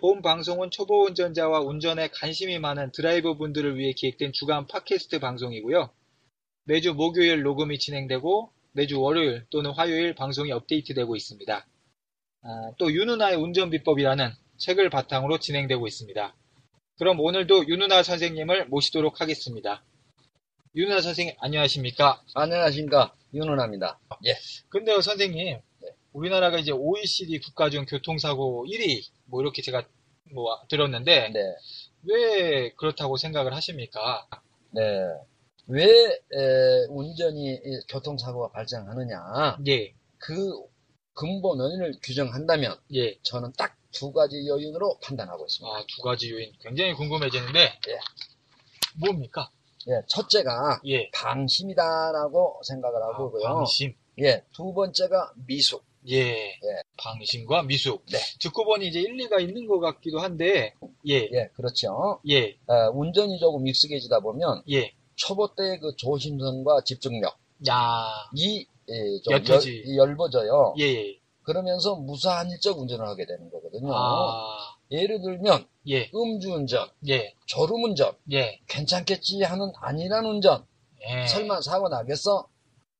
본 방송은 초보 운전자와 운전에 관심이 많은 드라이버 분들을 위해 기획된 주간 팟캐스트 방송이고요. 매주 목요일 녹음이 진행되고 매주 월요일 또는 화요일 방송이 업데이트되고 있습니다. 아, 또 윤은아의 운전 비법이라는 책을 바탕으로 진행되고 있습니다. 그럼 오늘도 윤은아 선생님을 모시도록 하겠습니다. 윤은아 선생님 안녕하십니까? 안녕하십니까 윤은아입니다. 예. 근데요, 선생님. 우리나라가 이제 OECD 국가 중 교통사고 1위, 뭐 이렇게 제가 뭐 들었는데, 네. 왜 그렇다고 생각을 하십니까? 네. 왜 에, 운전이 이 교통사고가 발생하느냐? 예, 그 근본 원인을 규정한다면 예. 저는 딱 두 가지 요인으로 판단하고 있습니다. 아, 두 가지 요인 굉장히 궁금해지는데, 예. 뭡니까? 예. 첫째가 예, 방심이다라고 생각을 아, 하고요. 방심. 예. 두 번째가 미숙. 예, 방심과 미숙. 네. 듣고 보니 이제 일리가 있는 것 같기도 한데, 예, 예. 그렇죠. 예, 어, 운전이 조금 익숙해지다 보면 예. 초보 때의 그 조심성과 집중력 야, 이 예, 좀. 열, 엷어져요. 예, 예. 그러면서 무사한 일적 운전을 하게 되는 거거든요. 아, 예를 들면 예, 음주운전, 예, 졸음운전, 예. 괜찮겠지 하는 안일한 운전, 예. 설마 사고 나겠어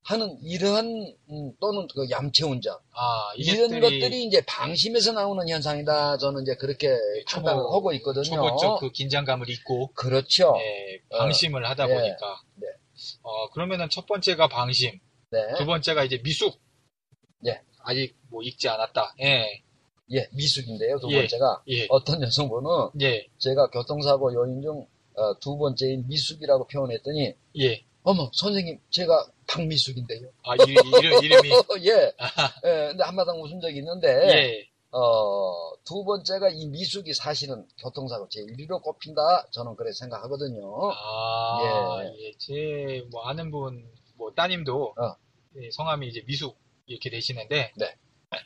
하는 이러한 음, 또는 그 얌체운전 아, 이런 것들이 이제 방심에서 나오는 현상이다. 저는 이제 그렇게 판단을 하고 있거든요. 초보적 그 긴장감을 잊고, 그렇죠. 예, 방심을 하다 예. 보니까. 네. 어, 그러면은 첫 번째가 방심, 네. 두 번째가 이제 미숙. 예. 아직 뭐 익지 않았다. 예, 예, 미숙인데요. 두 예. 번째가 예, 어떤 여성분은 예, 제가 교통사고 요인 중 어, 두 번째인 미숙이라고 표현했더니 예. 어머 선생님 제가 박미숙인데요. 아, 이, 이름, 이름이. 예. 예, 근데 한마당 웃은 적이 있는데, 예, 어, 두 번째가 이 미숙이 사실은 교통사고 제1위로 꼽힌다. 저는 그렇게 생각하거든요. 아, 예, 제, 뭐, 아는 분, 뭐, 따님도, 어. 예, 성함이 이제 미숙, 이렇게 되시는데,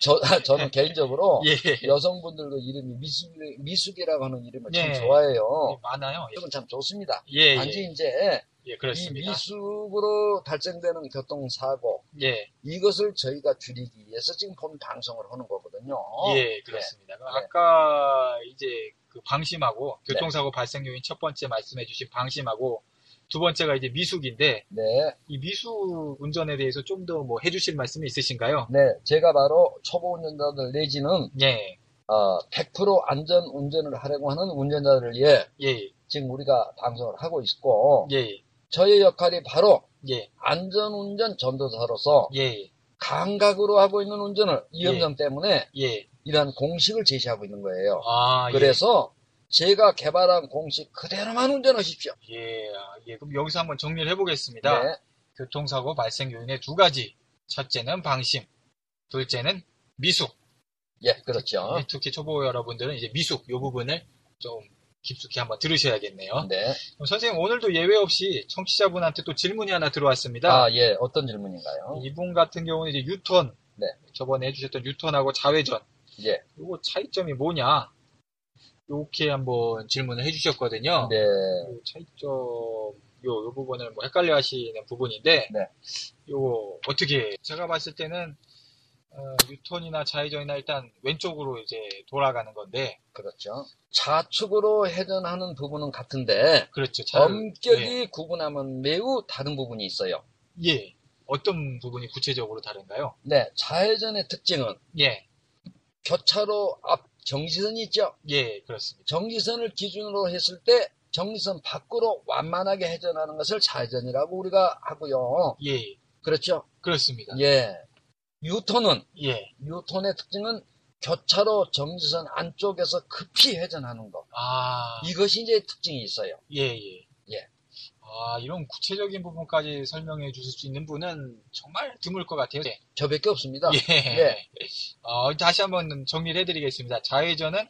저, 저는 개인적으로 예, 여성분들 그 이름이 미숙, 미숙이라고 하는 이름을 참 예. 좋아해요. 많아요. 이건 참 좋습니다. 예, 단지 예, 이제 예, 이 그렇습니다. 미숙으로 발생되는 교통사고, 예, 이것을 저희가 줄이기 위해서 지금 본 방송을 하는 거거든요. 예, 그렇습니다. 네. 아까 이제 그 방심하고 교통사고 발생 요인 첫 번째 말씀해 주신 방심하고 두 번째가 이제 미숙인데 네. 이 미숙 운전에 대해서 좀 더 뭐 해주실 말씀이 있으신가요? 네, 제가 바로 초보 운전자들 내지는 예, 어, 100% 안전 운전을 하려고 하는 운전자들을 위해 예, 지금 우리가 방송을 하고 있고 예, 저의 역할이 바로 예, 안전 운전 전도사로서 예, 감각으로 하고 있는 운전을 위험성 때문에 예. 이러한 공식을 제시하고 있는 거예요. 아, 그래서 제가 개발한 공식 그대로만 운전하십시오. 예, 예, 아, 예. 그럼 여기서 한번 정리를 해보겠습니다. 네, 교통사고 발생 요인의 두 가지. 첫째는 방심, 둘째는 미숙. 예, 그렇죠. 예, 특히 초보 여러분들은 이제 미숙 요 부분을 좀 깊숙이 한번 들으셔야겠네요. 네. 그럼 선생님 오늘도 예외 없이 청취자분한테 또 질문이 하나 들어왔습니다. 아, 예, 어떤 질문인가요? 이분 같은 경우는 이제 유턴, 네. 저번에 해주셨던 유턴하고 자회전, 예, 요거 차이점이 뭐냐? 이렇게 한번 질문을 해주셨거든요. 네, 요 차이점, 요, 요 부분을 뭐 헷갈려 하시는 부분인데, 네. 요, 어떻게, 제가 봤을 때는, 어, 유턴이나 좌회전이나 일단 왼쪽으로 이제 돌아가는 건데, 그렇죠. 좌측으로 회전하는 부분은 같은데 그렇죠. 차를- 엄격히 구분하면 매우 다른 부분이 있어요. 예. 예. 어떤 부분이 구체적으로 다른가요? 네, 좌회전의 특징은 예. 교차로 앞 정지선이 있죠. 예, 그렇습니다. 정지선을 기준으로 했을 때 정지선 밖으로 완만하게 회전하는 것을 좌회전이라고 우리가 하고요. 예. 그렇죠? 그렇습니다. 예. 유턴은 예. 유턴의 특징은 교차로 정지선 안쪽에서 급히 회전하는 것. 아, 이것이 이제 특징이 있어요. 예, 예. 예. 아, 이런 구체적인 부분까지 설명해 주실 수 있는 분은 정말 드물 것 같아요. 네. 저밖에 없습니다. 예. 예. 어, 다시 한번 정리를 해드리겠습니다. 좌회전은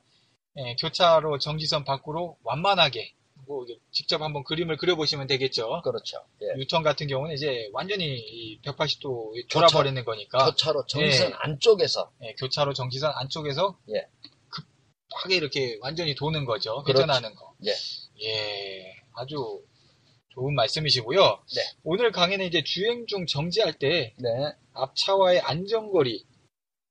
예, 교차로 정지선 밖으로 완만하게 뭐 직접 한번 그림을 그려보시면 되겠죠. 그렇죠. 예. 유턴 같은 경우는 이제 완전히 이 180도 돌아버리는 거니까 교차로 정지선 예. 안쪽에서 예, 교차로 정지선 안쪽에서 예. 급하게 이렇게 완전히 도는 거죠. 그렇죠. 회전하는 거. 예. 예, 아주 좋은 말씀이시고요. 네. 오늘 강의는 이제 주행 중 정지할 때 네. 앞차와의 안전거리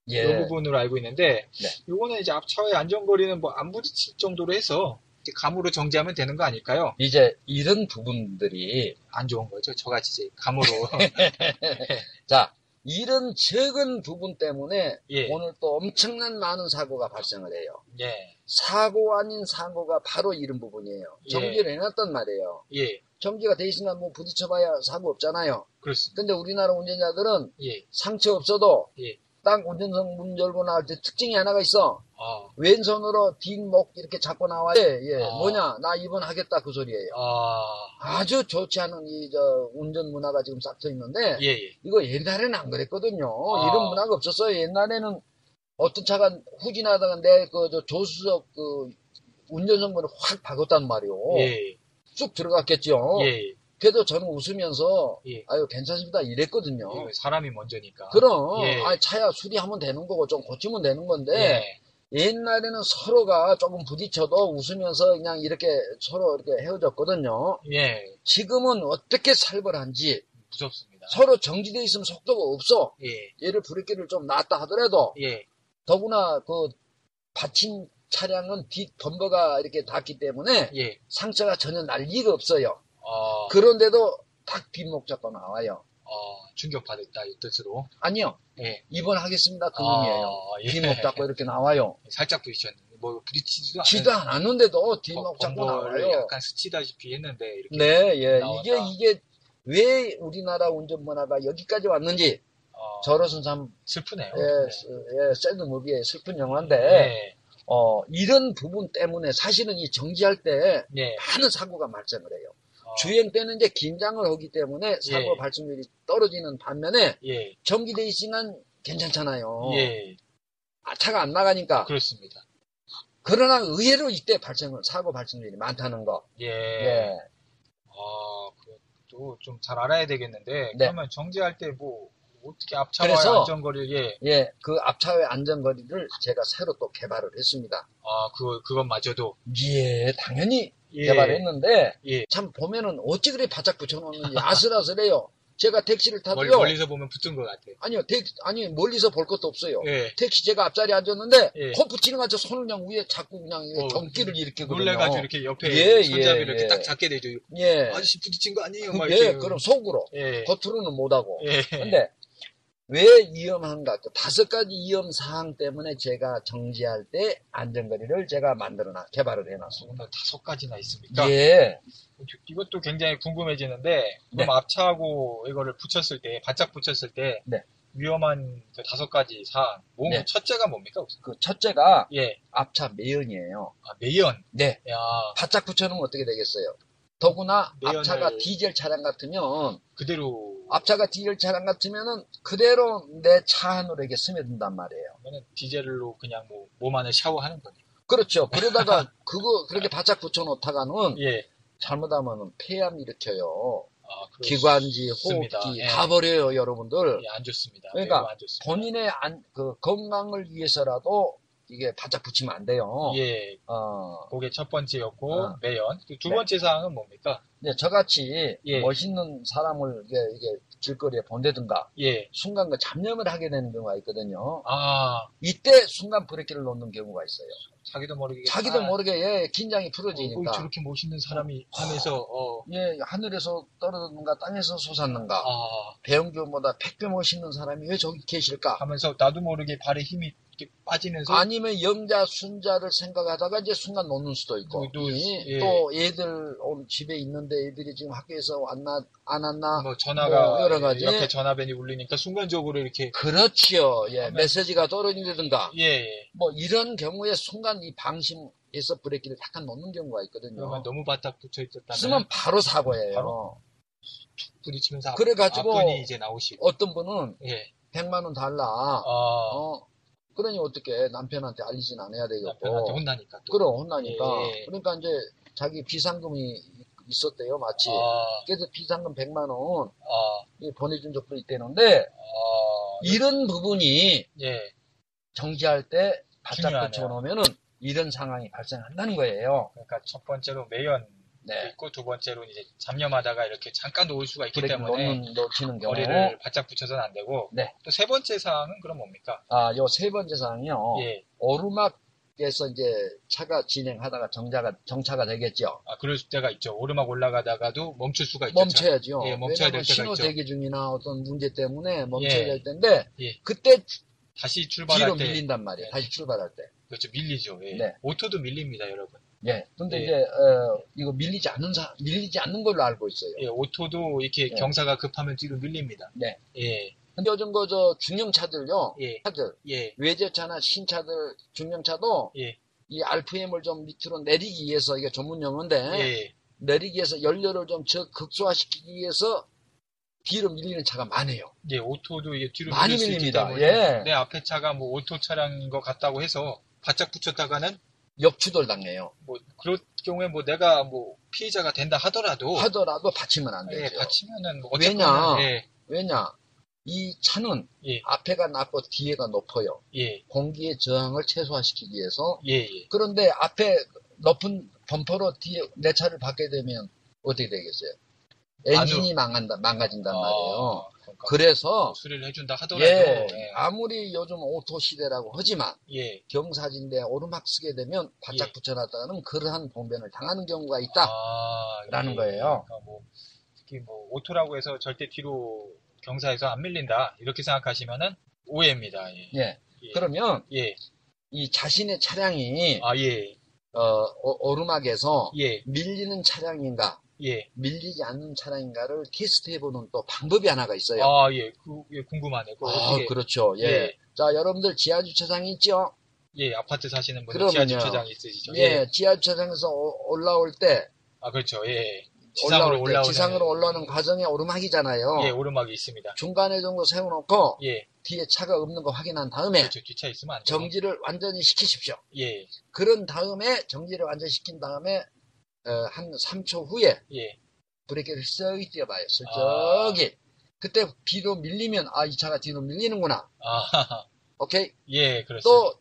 이 예. 부분으로 알고 있는데 네. 요거는 이제 앞차와의 안전거리는 뭐 안 부딪힐 정도로 해서 감으로 정지하면 되는 거 아닐까요? 이제 이런 부분들이 안 좋은 거죠. 저같이 이제 감으로. 자 이런 적은 부분 때문에 예. 오늘 또 엄청난 많은 사고가 발생을 해요. 예. 사고 아닌 사고가 바로 이런 부분이에요. 예. 정지를 해놨단 말이에요. 예. 정지가 돼 있으면 뭐 부딪혀봐야 사고 없잖아요. 그렇습니다. 근데 우리나라 운전자들은 예. 상처 없어도 예. 딱 운전석 문 열고 나올 때 특징이 하나가 있어. 아. 왼손으로 뒷목 이렇게 잡고 나와야 돼. 예, 아. 뭐냐, 나 입원하겠다 그 소리예요. 아. 아주 좋지 않은 이 저 운전 문화가 지금 싹터 있는데 예, 예. 이거 옛날에는 안 그랬거든요. 아. 이런 문화가 없었어요. 옛날에는 어떤 차가 후진하다가 내그저 조수석 그 운전석문을 확 박았단 말이오. 예. 쭉 들어갔겠죠. 예. 그래도 저는 웃으면서 예. 아유 괜찮습니다 이랬거든요. 이거 사람이 먼저니까. 그럼 예. 아 차야 수리하면 되는 거고 좀 고치면 되는 건데 예. 옛날에는 서로가 조금 부딪혀도 웃으면서 그냥 이렇게 서로 이렇게 헤어졌거든요. 예. 지금은 어떻게 살벌한지 무섭습니다. 서로 정지돼 있으면 속도가 없어. 예. 얘를 브레이크를 좀 놨다 하더라도 예. 더구나 그 받침 차량은 뒷 범버가 이렇게 닿기 때문에 예. 상처가 전혀 날 리가 없어요. 어, 그런데도 딱 뒷목 잡고 나와요. 어, 충격받았다, 이 뜻으로. 아니요. 예. 입원하겠습니다. 그 의미예요. 아, 예. 뒷목 잡고 이렇게 나와요. 살짝 부딪혔는데, 뭐, 부딪히지도 않은. 지도 않았는데도 뒷목 잡고 나와요. 약간 스치다시피 했는데, 이렇게. 네, 예. 나온다. 이게, 이게, 왜 우리나라 운전 문화가 여기까지 왔는지, 어, 저로서는 참, 슬프네요. 예, 스- 예, 샌드무비의 슬픈 영화인데, 네. 어, 이런 부분 때문에 사실은 이 정지할 때 예. 많은 사고가 발생을 해요. 어, 주행 때는 이제 긴장을 하기 때문에 사고 예. 발생률이 떨어지는 반면에 예. 정지돼 있으면 괜찮잖아요. 예. 아, 차가 안 나가니까. 그렇습니다. 그러나 의외로 이때 발생, 사고 발생률이 많다는 거. 예. 예. 아, 그것도 좀 잘 알아야 되겠는데, 네. 그러면 정지할 때 뭐, 어떻게 앞차와의 안전거리를, 예. 예, 그 앞차의 안전거리를 제가 새로 또 개발을 했습니다. 아, 그거, 그것마저도. 예, 당연히 예. 개발했는데, 예. 참 보면은 어찌 그리 바짝 붙여놓는지 아슬아슬해요. 제가 택시를 멀, 타도요. 멀리 서 보면 붙은 것 같아요. 아니요, 택, 아니, 멀리서 볼 것도 없어요. 예. 택시 제가 앞자리에 앉았는데, 예. 코 붙이는 것 같아 손을 그냥 위에 잡고 그냥 어, 경기를 일으키거든요. 놀래가지고 이렇게 옆에 예, 손잡이를 예, 이렇게 예. 딱 잡게 되죠. 예. 아저씨 부딪힌 거 아니에요? 막 예, 이렇게. 그럼 속으로. 예. 겉으로는 못하고. 예. 근데 왜 위험한가? 그 다섯 가지 위험 사항 때문에 제가 정지할 때 안전거리를 제가 만들어놔 개발을 해놨습니다. 다섯 가지나 있습니까? 예, 이것도 굉장히 궁금해지는데, 그럼 네. 앞차하고 이거를 붙였을 때, 바짝 붙였을 때, 네. 위험한 그 다섯 가지 사항. 뭐, 네. 첫째가 뭡니까? 그 첫째가 예. 앞차 매연이에요. 아, 매연. 네, 야, 바짝 붙여놓으면 어떻게 되겠어요? 더구나 매연을- 앞차가 디젤 차량 같으면 그대로. 앞차가 디젤 차량 같으면은 그대로 내 차 안으로 이렇게 스며든단 말이에요. 그러면 디젤로 그냥 뭐, 몸 안을 샤워하는 거니까. 그렇죠. 그러다가 그거 그렇게 바짝 붙여놓다가는 예. 잘못하면 폐암 일으켜요. 아, 기관지. 호흡기 예. 다 버려요, 여러분들. 예, 안 좋습니다. 그러니까 안 좋습니다. 본인의 안, 그 건강을 위해서라도 이게 바짝 붙이면 안 돼요. 예. 어, 그게 첫 번째였고, 어. 매연. 그두 네. 번째 사항은 뭡니까? 근데 저같이 예. 멋있는 사람을 이게, 이게 길거리에 본다든가 예. 순간 그 잡념을 하게 되는 경우가 있거든요. 아, 이때 순간 브레이크를 놓는 경우가 있어요. 자기도 모르게. 자기도 아, 모르게 예, 긴장이 어, 풀어지니까. 어, 저렇게 멋있는 사람이 하면서, 어, 예, 하늘에서 떨어졌는가 땅에서 솟았는가. 아, 배영규보다 100배 멋있는 사람이 왜 저기 계실까? 하면서 나도 모르게 발에 힘이 빠지면서 아니면 영자 순자를 생각하다가 이제 순간 놓는 수도 있고 또, 또, 이- 예. 또 애들 오늘 집에 있는데 애들이 지금 학교에서 왔나 안 왔나 뭐 전화가 뭐 여러 가지. 옆에 전화벨이 울리니까 순간적으로 이렇게 그렇지요 예 하면- 메시지가 떨어진다든가 예, 예. 뭐 이런 경우에 순간 이 방심 에서 브레이크를 약간 놓는 경우가 있거든요 그러면 너무 바짝 붙여 있었다면 쓰면 바로 사고예요 바로? 부딪히면서 앞- 그래가지고 앞분이 이제 나오시고 어떤 분은 예. 100만 원 달라 아, 어 그러니 어떻게 남편한테 알리진 않아야 남편한테 되겠고 혼나니까 또. 그럼 혼나니까 예. 그러니까 이제 자기 비상금이 있었대요 마치 아, 그래서 비상금 100만 원 아, 보내준 적도 있대는데 아, 이런 부분이 예. 정지할 때 바짝. 붙여놓으면은 이런 상황이 발생한다는 거예요. 그러니까 첫 번째로 매연 네. 있고 두 번째로 이제 잡념하다가 이렇게 잠깐 놓을 수가 있기 때문에 놓치는 경우. 머리를 바짝 붙여서는 안 되고 네. 또 세 번째 사항은 그럼 뭡니까? 아, 요 세 번째 사항이요. 예. 오르막 에서 이제 차가 진행하다가 정자가 정차가 되겠죠. 아, 그럴 때가 있죠. 오르막 올라가다가도 멈출 수가 있죠. 멈춰야죠. 예, 멈춰야 될 때가 신호 있죠. 대기 중이나 어떤 문제 때문에 멈춰야 예. 될 텐데 예. 그때 다시 출발할 뒤로 때 밀린단 말이에요. 예. 다시 출발할 때. 그렇죠. 밀리죠. 예. 네. 오토도 밀립니다, 여러분. 예. 근데 예. 이제 어, 이거 밀리지 않는 사 밀리지 않는 걸로 알고 있어요. 예, 오토도 이렇게 예. 경사가 급하면 뒤로 밀립니다. 네. 예. 근데 요즘 그 저 중형차들요. 예. 차들 예. 외제차나 신차들 중형차도 예. 이 RPM을 좀 밑으로 내리기 위해서 이게 전문 용어인데 예. 내리기 위해서 연료를 좀 저 극소화시키기 위해서 뒤로 밀리는 차가 많아요. 예, 오토도 이게 뒤로 많이 밀립니다. 예. 내 앞에 차가 뭐 오토 차량인 것 같다고 해서 바짝 붙였다가는 역추돌 당해요. 뭐 그럴 경우에 뭐 내가 뭐 피해자가 된다 하더라도 하더라도 다치면 안 예, 되죠. 다치면은 뭐 왜냐? 예. 왜냐? 이 차는 예. 앞에가 낮고 뒤에가 높아요. 예. 공기의 저항을 최소화시키기 위해서. 예, 예. 그런데 앞에 높은 범퍼로 뒤에 내 차를 받게 되면 어떻게 되겠어요? 엔진이 망한다, 망가진단 말이에요. 아, 그러니까 그래서 수리를 해준다 하더라도 예, 예. 아무리 요즘 오토 시대라고 하지만 예. 경사진데 오르막 쓰게 되면 바짝 예. 붙여놨다가는 그러한 봉변을 당하는 경우가 있다. 아, 라는 거예요. 그러니까 뭐 특히 뭐 오토라고 해서 절대 뒤로 경사에서 안 밀린다 이렇게 생각하시면은 오해입니다. 예. 예. 예. 그러면 예. 이 자신의 차량이 아 예. 어, 오- 오르막에서 예. 밀리는 차량인가 예. 밀리지 않는 차량인가를 테스트해보는 또 방법이 하나가 있어요. 아 예. 그 예, 궁금하네. 그 아, 어떻게 그렇죠. 예. 예. 자, 여러분들 지하주차장이 있죠? 예, 아파트 사시는 분들 그러면요. 지하 주차장 있으시죠? 예, 지하주차장에서 오- 올라올 때, 아 그렇죠. 예. 지상으로 올라올 때, 올라오는 지상으로 올라오는 과정에 오르막이잖아요. 예, 오르막이 있습니다. 중간에 정도 세워놓고, 예. 뒤에 차가 없는 거 확인한 다음에, 그렇죠. 뒷차 있으면 안 돼요. 정지를 완전히 시키십시오. 예. 그런 다음에, 정지를 완전히 시킨 다음에, 어, 한 3초 후에, 예. 브레이크를 쓱 뛰어봐요. 아. 슬쩍이. 그때 뒤로 밀리면, 아, 이 차가 뒤로 밀리는구나. 아. 오케이? 예, 그렇습니다. 또,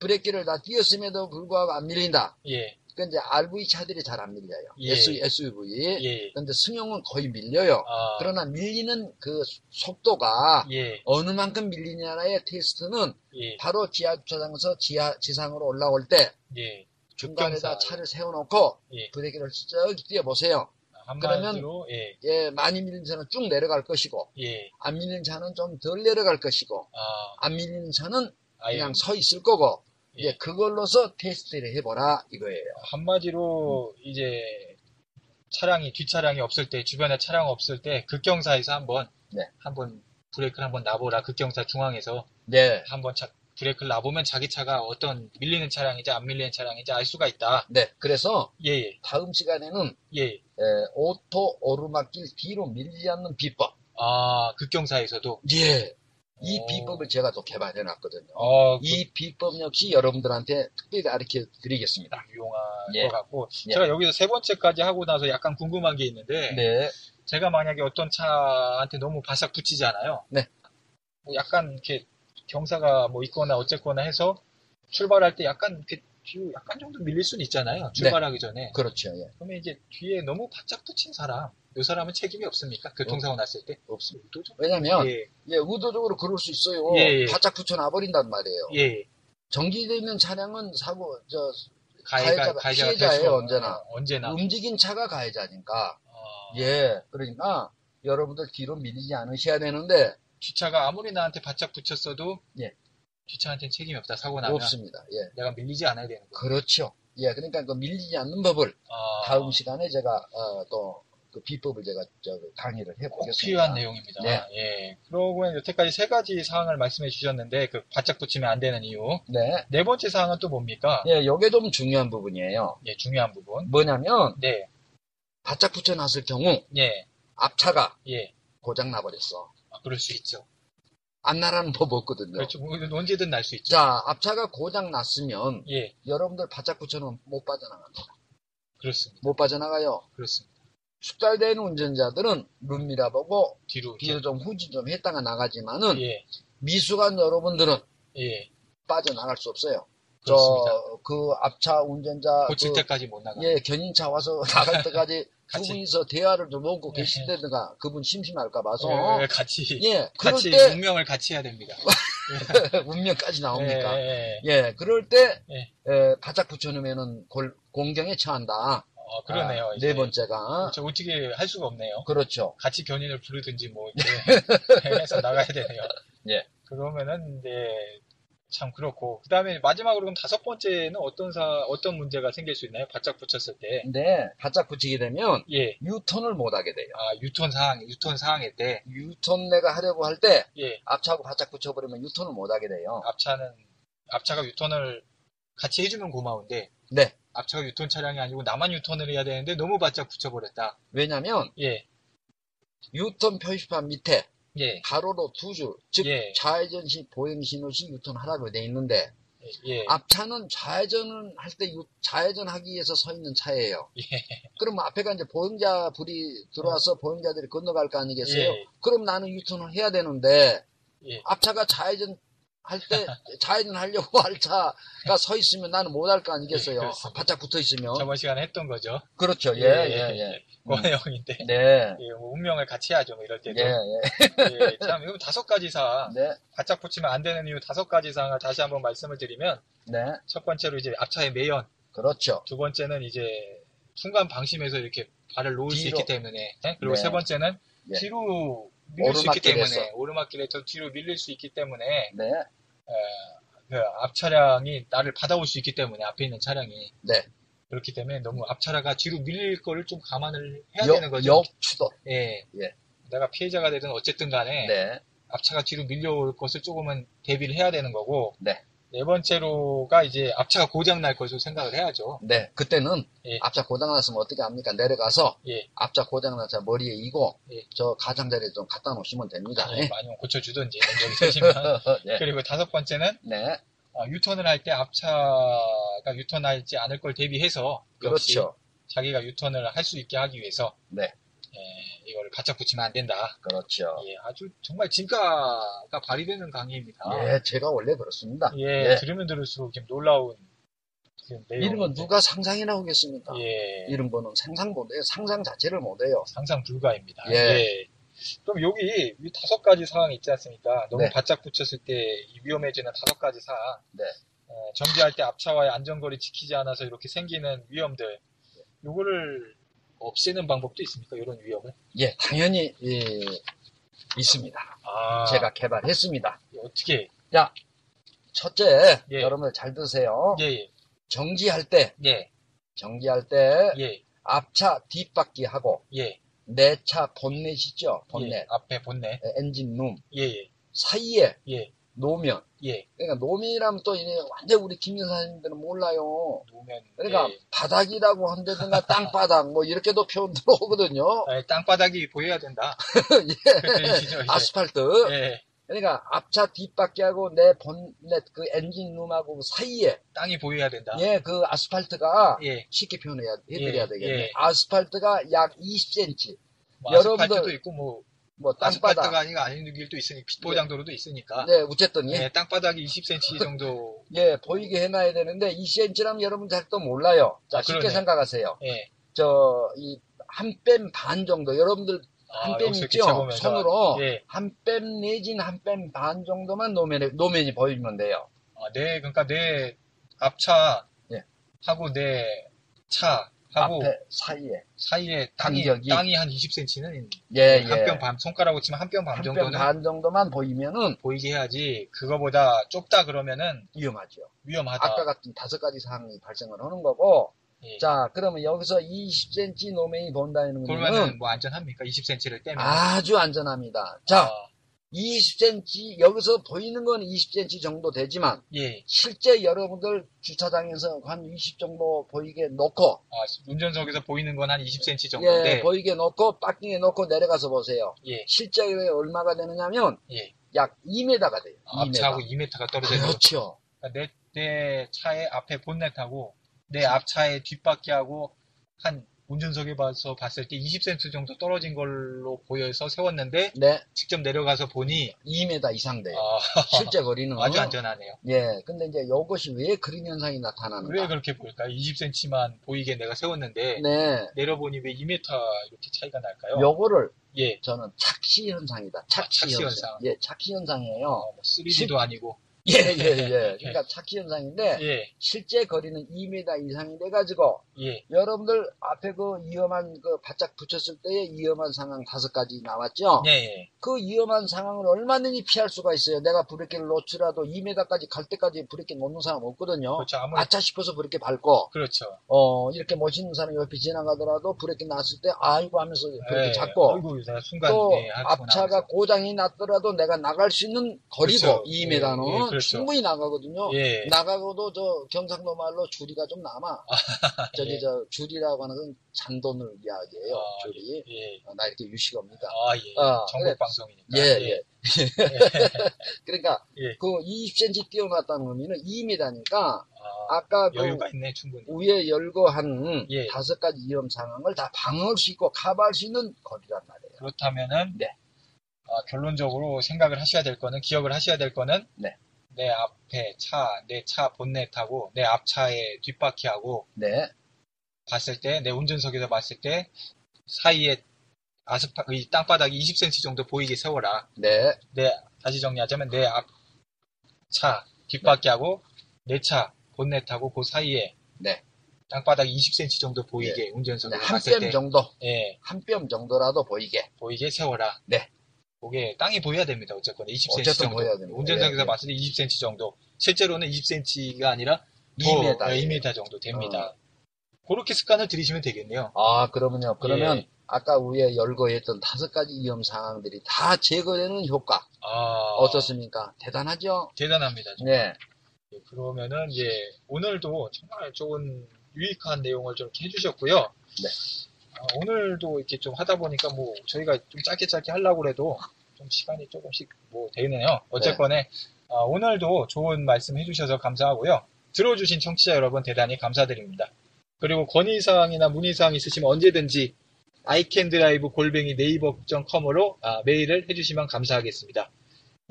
브레이크를 다 띄었음에도 불구하고 안 밀린다. 예. 그 이제 RV 차들이 잘 안 밀려요. 예. SUV. 예. 근데 승용은 거의 밀려요. 아. 그러나 밀리는 그 속도가 예. 어느 만큼 밀리냐의 테스트는 예. 바로 지하 주차장에서 지하 지상으로 올라올 때 예. 중간에다. 차를 세워놓고 예. 브레이크를 쭉 뛰어보세요. 한마디로 예. 예, 많이 밀리는 차는 쭉 내려갈 것이고 예. 안 밀리는 차는 좀 덜 내려갈 것이고 아. 안 밀리는 차는 아예 그냥 서 있을 거고 예. 예, 그걸로서 테스트를 해보라 이거예요. 한마디로 이제 차량이 뒷차량이 없을 때 주변에 차량 없을 때 급경사에서 한번 네. 한번 브레이크를 한번 놔보라 급경사 중앙에서 네, 한번 차- 브레이크를 놔보면 자기 차가 어떤 밀리는 차량인지 안 밀리는 차량인지 알 수가 있다. 네. 그래서 예 예 다음 시간에는 예. 에, 오토 오르막길 뒤로 밀리지 않는 비법. 아 급경사에서도 예. 이 오. 비법을 제가 또 개발해 놨거든요. 어, 그이 비법 역시 여러분들한테 특별히 가르쳐 드리겠습니다. 유용할 예. 것 같고 예. 제가 여기서 세 번째까지 하고 나서 약간 궁금한 게 있는데 네. 제가 만약에 어떤 차한테 너무 바싹 붙이잖아요. 네. 뭐 약간 이렇게 경사가 뭐 있거나 어쨌거나 해서 출발할 때 약간 이렇게 뒤로 약간 정도 밀릴 수는 있잖아요. 출발하기 전에. 그렇죠. 예. 그러면 이제 뒤에 너무 바짝 붙인 사람, 이 사람은 책임이 없습니까? 교통사고 났을 때? 없습니다. 왜냐면, 예. 예, 의도적으로 그럴 수 있어요. 예, 예. 바짝 붙여놔버린단 말이에요. 예. 정지되어 있는 차량은 사고, 저, 가해자, 될 피해자예요, 수- 언제나. 어, 언제나. 움직인 차가 가해자니까. 어, 예. 그러니까, 여러분들 뒤로 밀리지 않으셔야 되는데, 뒷차가 아무리 나한테 바짝 붙였어도 예. 뒷차한테는 책임이 없다. 사고 나면 없습니다. 예. 내가 밀리지 않아야 되는 거. 그렇죠. 예, 그러니까 그 밀리지 않는 법을 아, 다음 시간에 제가 어, 또 그 비법을 제가 저 강의를 꼭 해보겠습니다. 필요한 내용입니다. 네. 예. 그러고 여태까지 세 가지 사항을 말씀해 주셨는데 그 바짝 붙이면 안 되는 이유. 네. 네 번째 사항은 또 뭡니까? 예, 요게 좀 중요한 부분이에요. 예, 중요한 부분. 뭐냐면 네. 바짝 붙여놨을 경우 예. 앞차가 예. 고장 나버렸어. 아, 그럴 수 있죠. 안 나라는 법 없거든요. 그렇죠. 뭐, 언제든 날 수 있죠. 자, 앞차가 고장 났으면 예. 여러분들 바짝 붙여놓으면 못 빠져나갑니다. 그렇습니다. 못 빠져나가요. 그렇습니다. 숙달된 운전자들은 룸미라 보고 뒤로. 뒤로 좀 후진 좀 했다가 나가지만은 예. 미숙한 여러분들은 예. 빠져나갈 수 없어요. 그렇습니다. 저그 앞차 운전자 고칠 그, 때까지 못 나가. 예 견인차 와서 나갈 때까지 두 같이. 분이서 대화를 좀 먹고 예. 계신다든가 그분 심심할까 봐서 예, 같이. 예 그럴 같이 때 운명을 같이 해야 됩니다. 운명까지 나옵니까? 예, 예, 예. 예 그럴 때 예. 에, 바짝 붙여놓으면은 골- 공경에 처한다. 어, 그러네요. 아. 네 번째가 그렇죠. 어떻게 할 수가 없네요. 그렇죠. 같이 견인을 부르든지 뭐 이렇게 해서 나가야 되네요. 예. 그러면은 이제 참 그렇고 그 다음에 마지막으로 그럼 다섯 번째는 어떤 사 어떤 문제가 생길 수 있나요? 바짝 붙였을 때. 근데 바짝 붙이게 되면 예. 유턴을 못 하게 돼요. 아 유턴 상황 유턴 상황일 때. 유턴 내가 하려고 할 때 예. 앞차하고 바짝 붙여버리면 유턴을 못 하게 돼요. 앞차는 앞차가 유턴을 같이 해주면 고마운데 네. 앞차가 유턴 차량이 아니고 나만 유턴을 해야 되는데 너무 바짝 붙여버렸다. 왜냐면 예. 유턴 표시판 밑에 예. 가로로 두 줄, 즉 예. 좌회전 시 보행 신호 시 유턴하라고 돼 있는데 예. 앞차는 좌회전을 할 때 좌회전 하기 위해서 서 있는 차예요. 예. 그럼 앞에가 이제 보행자 불이 들어와서 보행자들이 건너갈 거 아니겠어요? 예. 그럼 나는 유턴을 해야 되는데 예. 앞차가 좌회전 할때 좌회전 하려고 할 차가 서 있으면 나는 못 할 거 아니겠어요? 예, 그렇습니다. 바짝 붙어 있으면. 저번 시간에 했던 거죠. 그렇죠. 예, 예, 예, 예. 그 내용인데. 네. 예, 뭐 운명을 같이 해야죠, 뭐 이럴 때도. 예, 예. 예, 참, 이거 다섯 가지 사항, 네. 바짝 붙이면 안 되는 이유 다섯 가지 사항을 다시 한번 말씀을 드리면, 네. 첫 번째로 이제 앞차의 매연, 그렇죠. 두 번째는 이제 순간 방심해서 이렇게 발을 놓을 수 뒤로. 있기 때문에, 예? 그리고 네. 세 번째는 예. 뒤로 밀릴 수 있기. 때문에, 오르막길에서 뒤로 밀릴 수 있기 때문에, 네. 에, 그앞 차량이 나를 받아올 수 있기 때문에, 앞에 있는 차량이. 네. 그렇기 때문에 너무 앞차라가 뒤로 밀릴 거를 좀 감안을 해야 역, 되는 거죠. 역추도. 예. 예. 내가 피해자가 되든 어쨌든 간에 네. 앞차가 뒤로 밀려올 것을 조금은 대비를 해야 되는 거고 네. 네 번째로가 이제 앞차가 고장 날 것을 생각을 해야죠. 네. 그때는 예. 앞차 고장 났으면 어떻게 합니까? 내려가서 예. 앞차 고장 난 차 머리에 이고 예. 저 가장자리에 좀 갖다 놓으시면 됩니다. 예, 많이 고쳐주든지 여기 서시면 네. 그리고 다섯 번째는 네. 어, 유턴을 할 때 앞차가 유턴하지 않을 걸 대비해서 그렇죠. 자기가 유턴을 할 수 있게 하기 위해서 네. 예, 이거를 바짝 붙이면 안 된다. 그렇죠. 예, 아주 정말 진가가 발휘되는 강의입니다. 예, 제가 원래 그렇습니다. 예, 예. 들으면 들을수록 지금 놀라운. 이런 건 누가 상상이나 하겠습니까? 예, 이런 거는 상상 못해요. 상상 자체를 못해요. 상상 불가입니다. 예. 예. 그럼 여기 이 다섯 가지 사항이 있지 않습니까? 너무 네. 바짝 붙였을 때 위험해지는 다섯 가지 사항. 네. 어, 정지할 때 앞차와의 안전거리 지키지 않아서 이렇게 생기는 위험들. 요거를 없애는 방법도 있습니까? 이런 위험을? 예, 당연히 예, 있습니다. 아, 제가 개발했습니다. 어떻게? 첫째, 예. 여러분들 잘 드세요. 예, 예, 정지할 때, 예, 정지할 때 예, 앞차 뒷바퀴 하고 예. 내 차 본넷 있죠? 예, 본넷, 앞에 본넷. 엔진 룸 예, 예, 사이에 예, 노면. 예. 그러니까 노면이라면 또 이제 완전 우리 김여사님들은 몰라요. 놓으면. 그러니까 예. 바닥이라고 한다든가 땅바닥 뭐 이렇게도 표현 들어오거든요. 아, 땅바닥이 보여야 된다. 예. 얘기죠, 이제. 아스팔트. 예, 그러니까 앞차 뒷바퀴하고 내 본넷 그 엔진 룸하고 그 사이에 땅이 보여야 된다. 예 그 아스팔트가 예. 쉽게 표현해야 해드려야 예, 되겠네. 예. 아스팔트가 약 20cm. 뭐 여러분들- 아스팔트도 있고 뭐 뭐 아스팔트가 땅바닥. 아니가 아닌 길도 있으니 빗보장 도로도 있으니까 네, 어쨌든 예, 예, 땅바닥이 20cm 정도 예, 보이게 해놔야 되는데 2cm라면 여러분 잘또 몰라요. 자 아, 쉽게 그러네. 생각하세요. 예. 저이 한 뺨 반 정도 여러분들 아, 한뺨 여기서 이렇게 있죠? 손으로 예. 한뺨 내진 한 뺨 반 정도만 노면에, 노면이 보이면 돼요. 아, 내 그러니까 내 앞차 예. 하고 내 차 하고 앞에 사이에 사이에 땅이, 간격이. 땅이 한 20cm는 있는 예, 예. 한뼘반 손가락으로 치면 한 뼘 반 정도는 반 정도만 보이면은 보이게 해야지 그거보다 좁다 그러면은 위험하죠. 위험하다. 아까 같은 다섯 가지 사항이 발생을 하는 거고. 예. 자, 그러면 여기서 20cm 노면이 본다는 그러면은 거는 뭐 안전합니까? 20cm를 떼면 아주 안전합니다. 자, 아, 20cm 여기서 보이는 건 20cm 정도 되지만 예. 실제 여러분들 주차장에서 한 20 정도 보이게 놓고 아, 운전석에서 보이는 건 한 20cm 예, 정도인데 보이게 놓고 파킹에 놓고 내려가서 보세요. 예. 실제 얼마가 되느냐면 예. 약 2m가 돼요. 2m. 앞차하고 2m가 떨어져 있는 그렇죠. 내, 내 차의 앞에 본넷하고 내 앞차의 뒷바퀴하고 한 운전석에 봐서 봤을 때 20cm 정도 떨어진 걸로 보여서 세웠는데 네, 직접 내려가서 보니 2m 이상 돼요. 아, 실제 거리는 아주 안전하네요. 예, 근데 이제 이것이 왜 그런 현상이 나타나는가? 왜 그렇게 보일까요? 20cm만 보이게 내가 세웠는데 네, 내려보니 왜 2m 이렇게 차이가 날까요? 요거를 예. 저는 착시 현상이다. 착시, 착시 현상. 현상. 예, 착시 현상이에요. 어, 뭐 3D도 아니고 예, 예, 예. 그러니까 착시 현상인데 예. 실제 거리는 2m 이상이 돼 가지고 예. 여러분들 앞에 그 위험한 그 바짝 붙였을 때의 위험한 상황 다섯 가지 나왔죠. 예. 예. 그 위험한 상황을 얼마든지 피할 수가 있어요. 내가 브레이크를 놓치라도 2m까지 갈 때까지 브레이크 놓는 사람 없거든요. 그렇죠. 아무리 아차 싶어서 브레이크 밟고 그렇죠. 어 이렇게 멋있는 사람이 옆에 지나가더라도 브레이크 놨을 때 아이고 하면서 브레이크 예. 잡고 내가 순간 또 예, 앞차가 나면서. 고장이 났더라도 내가 나갈 수 있는 거리고 그렇죠. 2m는 예, 예, 그렇죠. 충분히 나가거든요. 예. 나가고도 저 경상도 말로 줄이가 좀 남아. 저기 예. 저 줄이라고 하는 건 잔돈을 이야기해요. 아, 줄이. 예. 어, 나 이렇게 유식합니다. 아, 예. 아, 전국. 방송이니까. 예, 예. 그러니까 예. 그 20cm 뛰어났다는 의미는 2m니까 아, 아까 그 있네. 위에 열고 한 예. 다섯 가지 위험 상황을 다 방어할 수 있고 커버할 수 있는 거리란 말이에요. 그렇다면은 네. 아, 결론적으로 생각을 하셔야 될 거는 기억을 하셔야 될 거는 네. 내 앞에 차, 내 차 본넷하고 내 앞차의 뒷바퀴하고 네. 봤을 때 내 운전석에서 봤을 때 사이에 아스파 이 땅바닥이 20cm 정도 보이게 세워라. 네. 내 다시 정리하자면 내 앞 차 뒷바퀴하고 내차 본넷하고 그 사이에 네. 땅바닥이 20cm 정도 보이게 운전석에서 한 봤을 뼘때 정도, 예, 한 뼘 정도라도 보이게. 보이게 세워라. 네. 그게 땅이 보여야 됩니다. 어쨌건 20cm 어쨌든 정도. 보여야 됩니다. 운전석에서 예, 예. 봤을 때 20cm 정도. 실제로는 20cm가 아니라 2m. 2m 정도 됩니다. 그렇게 습관을 들이시면 되겠네요. 아, 그러면요. 그러면 예. 아까 위에 열거 했던 다섯 가지 위험 상황들이 다 제거되는 효과. 아, 어떻습니까? 대단하죠? 대단합니다. 네. 예, 그러면은 예 오늘도 정말 좋은 유익한 내용을 좀 해주셨고요. 네. 아, 오늘도 이렇게 좀 하다 보니까 뭐 저희가 좀 짧게 짧게 하려고 그래도 좀 시간이 조금씩 뭐 되네요. 어쨌건에 아, 오늘도 좋은 말씀 해주셔서 감사하고요. 들어주신 청취자 여러분 대단히 감사드립니다. 그리고 건의사항이나 문의사항 있으시면 언제든지 iCanDrive 골뱅이 네이버.com으로 아, 메일을 해주시면 감사하겠습니다.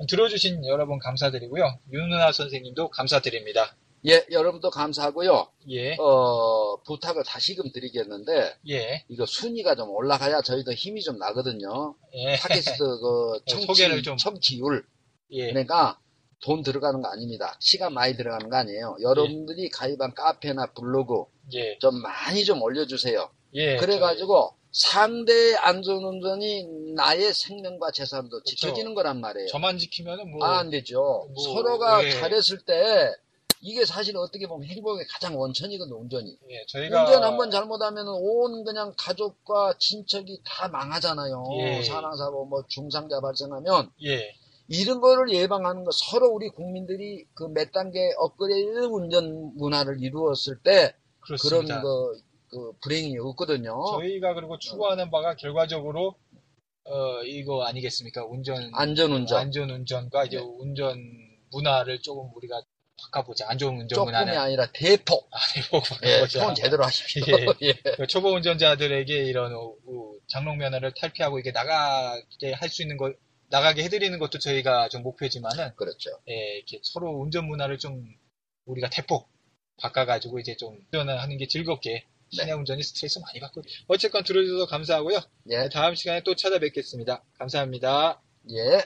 들어주신 여러분 감사드리고요. 윤은아 선생님도 감사드립니다. 예, 여러분도 감사하고요. 예, 어, 부탁을 다시금 드리겠는데, 예, 이거 순위가 좀 올라가야 저희도 힘이 좀 나거든요. 예, 팟캐스트 그 네, 청취, 좀- 청취율. 예, 그러니까 돈 들어가는 거 아닙니다. 시간 많이 들어가는 거 아니에요. 여러분들이 가입한 카페나 블로그 예, 좀 많이 좀 올려주세요. 예. 그래가지고 상대의 안전운전이 나의 생명과 재산도 지켜지는 거란 말이에요. 저, 만 지키면은 뭐, 아, 안 되죠. 뭐, 서로가 예. 잘했을 때 이게 사실 어떻게 보면 행복의 가장 원천이거든, 운전이. 예, 저희가 운전 한번 잘못하면 온 그냥 가족과 친척이 다 망하잖아요. 예. 사망사고 뭐 중상자 발생하면 예, 이런 거를 예방하는 거 서로 우리 국민들이 그 몇 단계 업그레이드 운전 문화를 이루었을 때 그런 그렇습니다. 그, 그 불행이 없거든요. 저희가 그리고 추구하는 바가 결과적으로 어 이거 아니겠습니까? 운전 안전 운전. 안전 운전과 이제 네. 운전 문화를 조금 우리가 바꿔보자. 안 좋은 운전 조금이 문화는 아니라 대폭. 아니고 예, 바꿔보자. 톤 제대로 하십시오. 예. 예. 그 초보 운전자들에게 이런 장롱 면허를 탈피하고 이게 나가게 할 수 있는 거 나가게 해드리는 것도 저희가 좀 목표지만은 그렇죠. 예, 이렇게 서로 운전 문화를 좀 우리가 대폭 바꿔가지고 이제 좀 운전을 하는 게 즐겁게 시내 네. 운전이 스트레스 많이 받거든요. 어쨌건 들어주셔서 감사하고요. 예, 다음 시간에 또 찾아뵙겠습니다. 감사합니다. 예.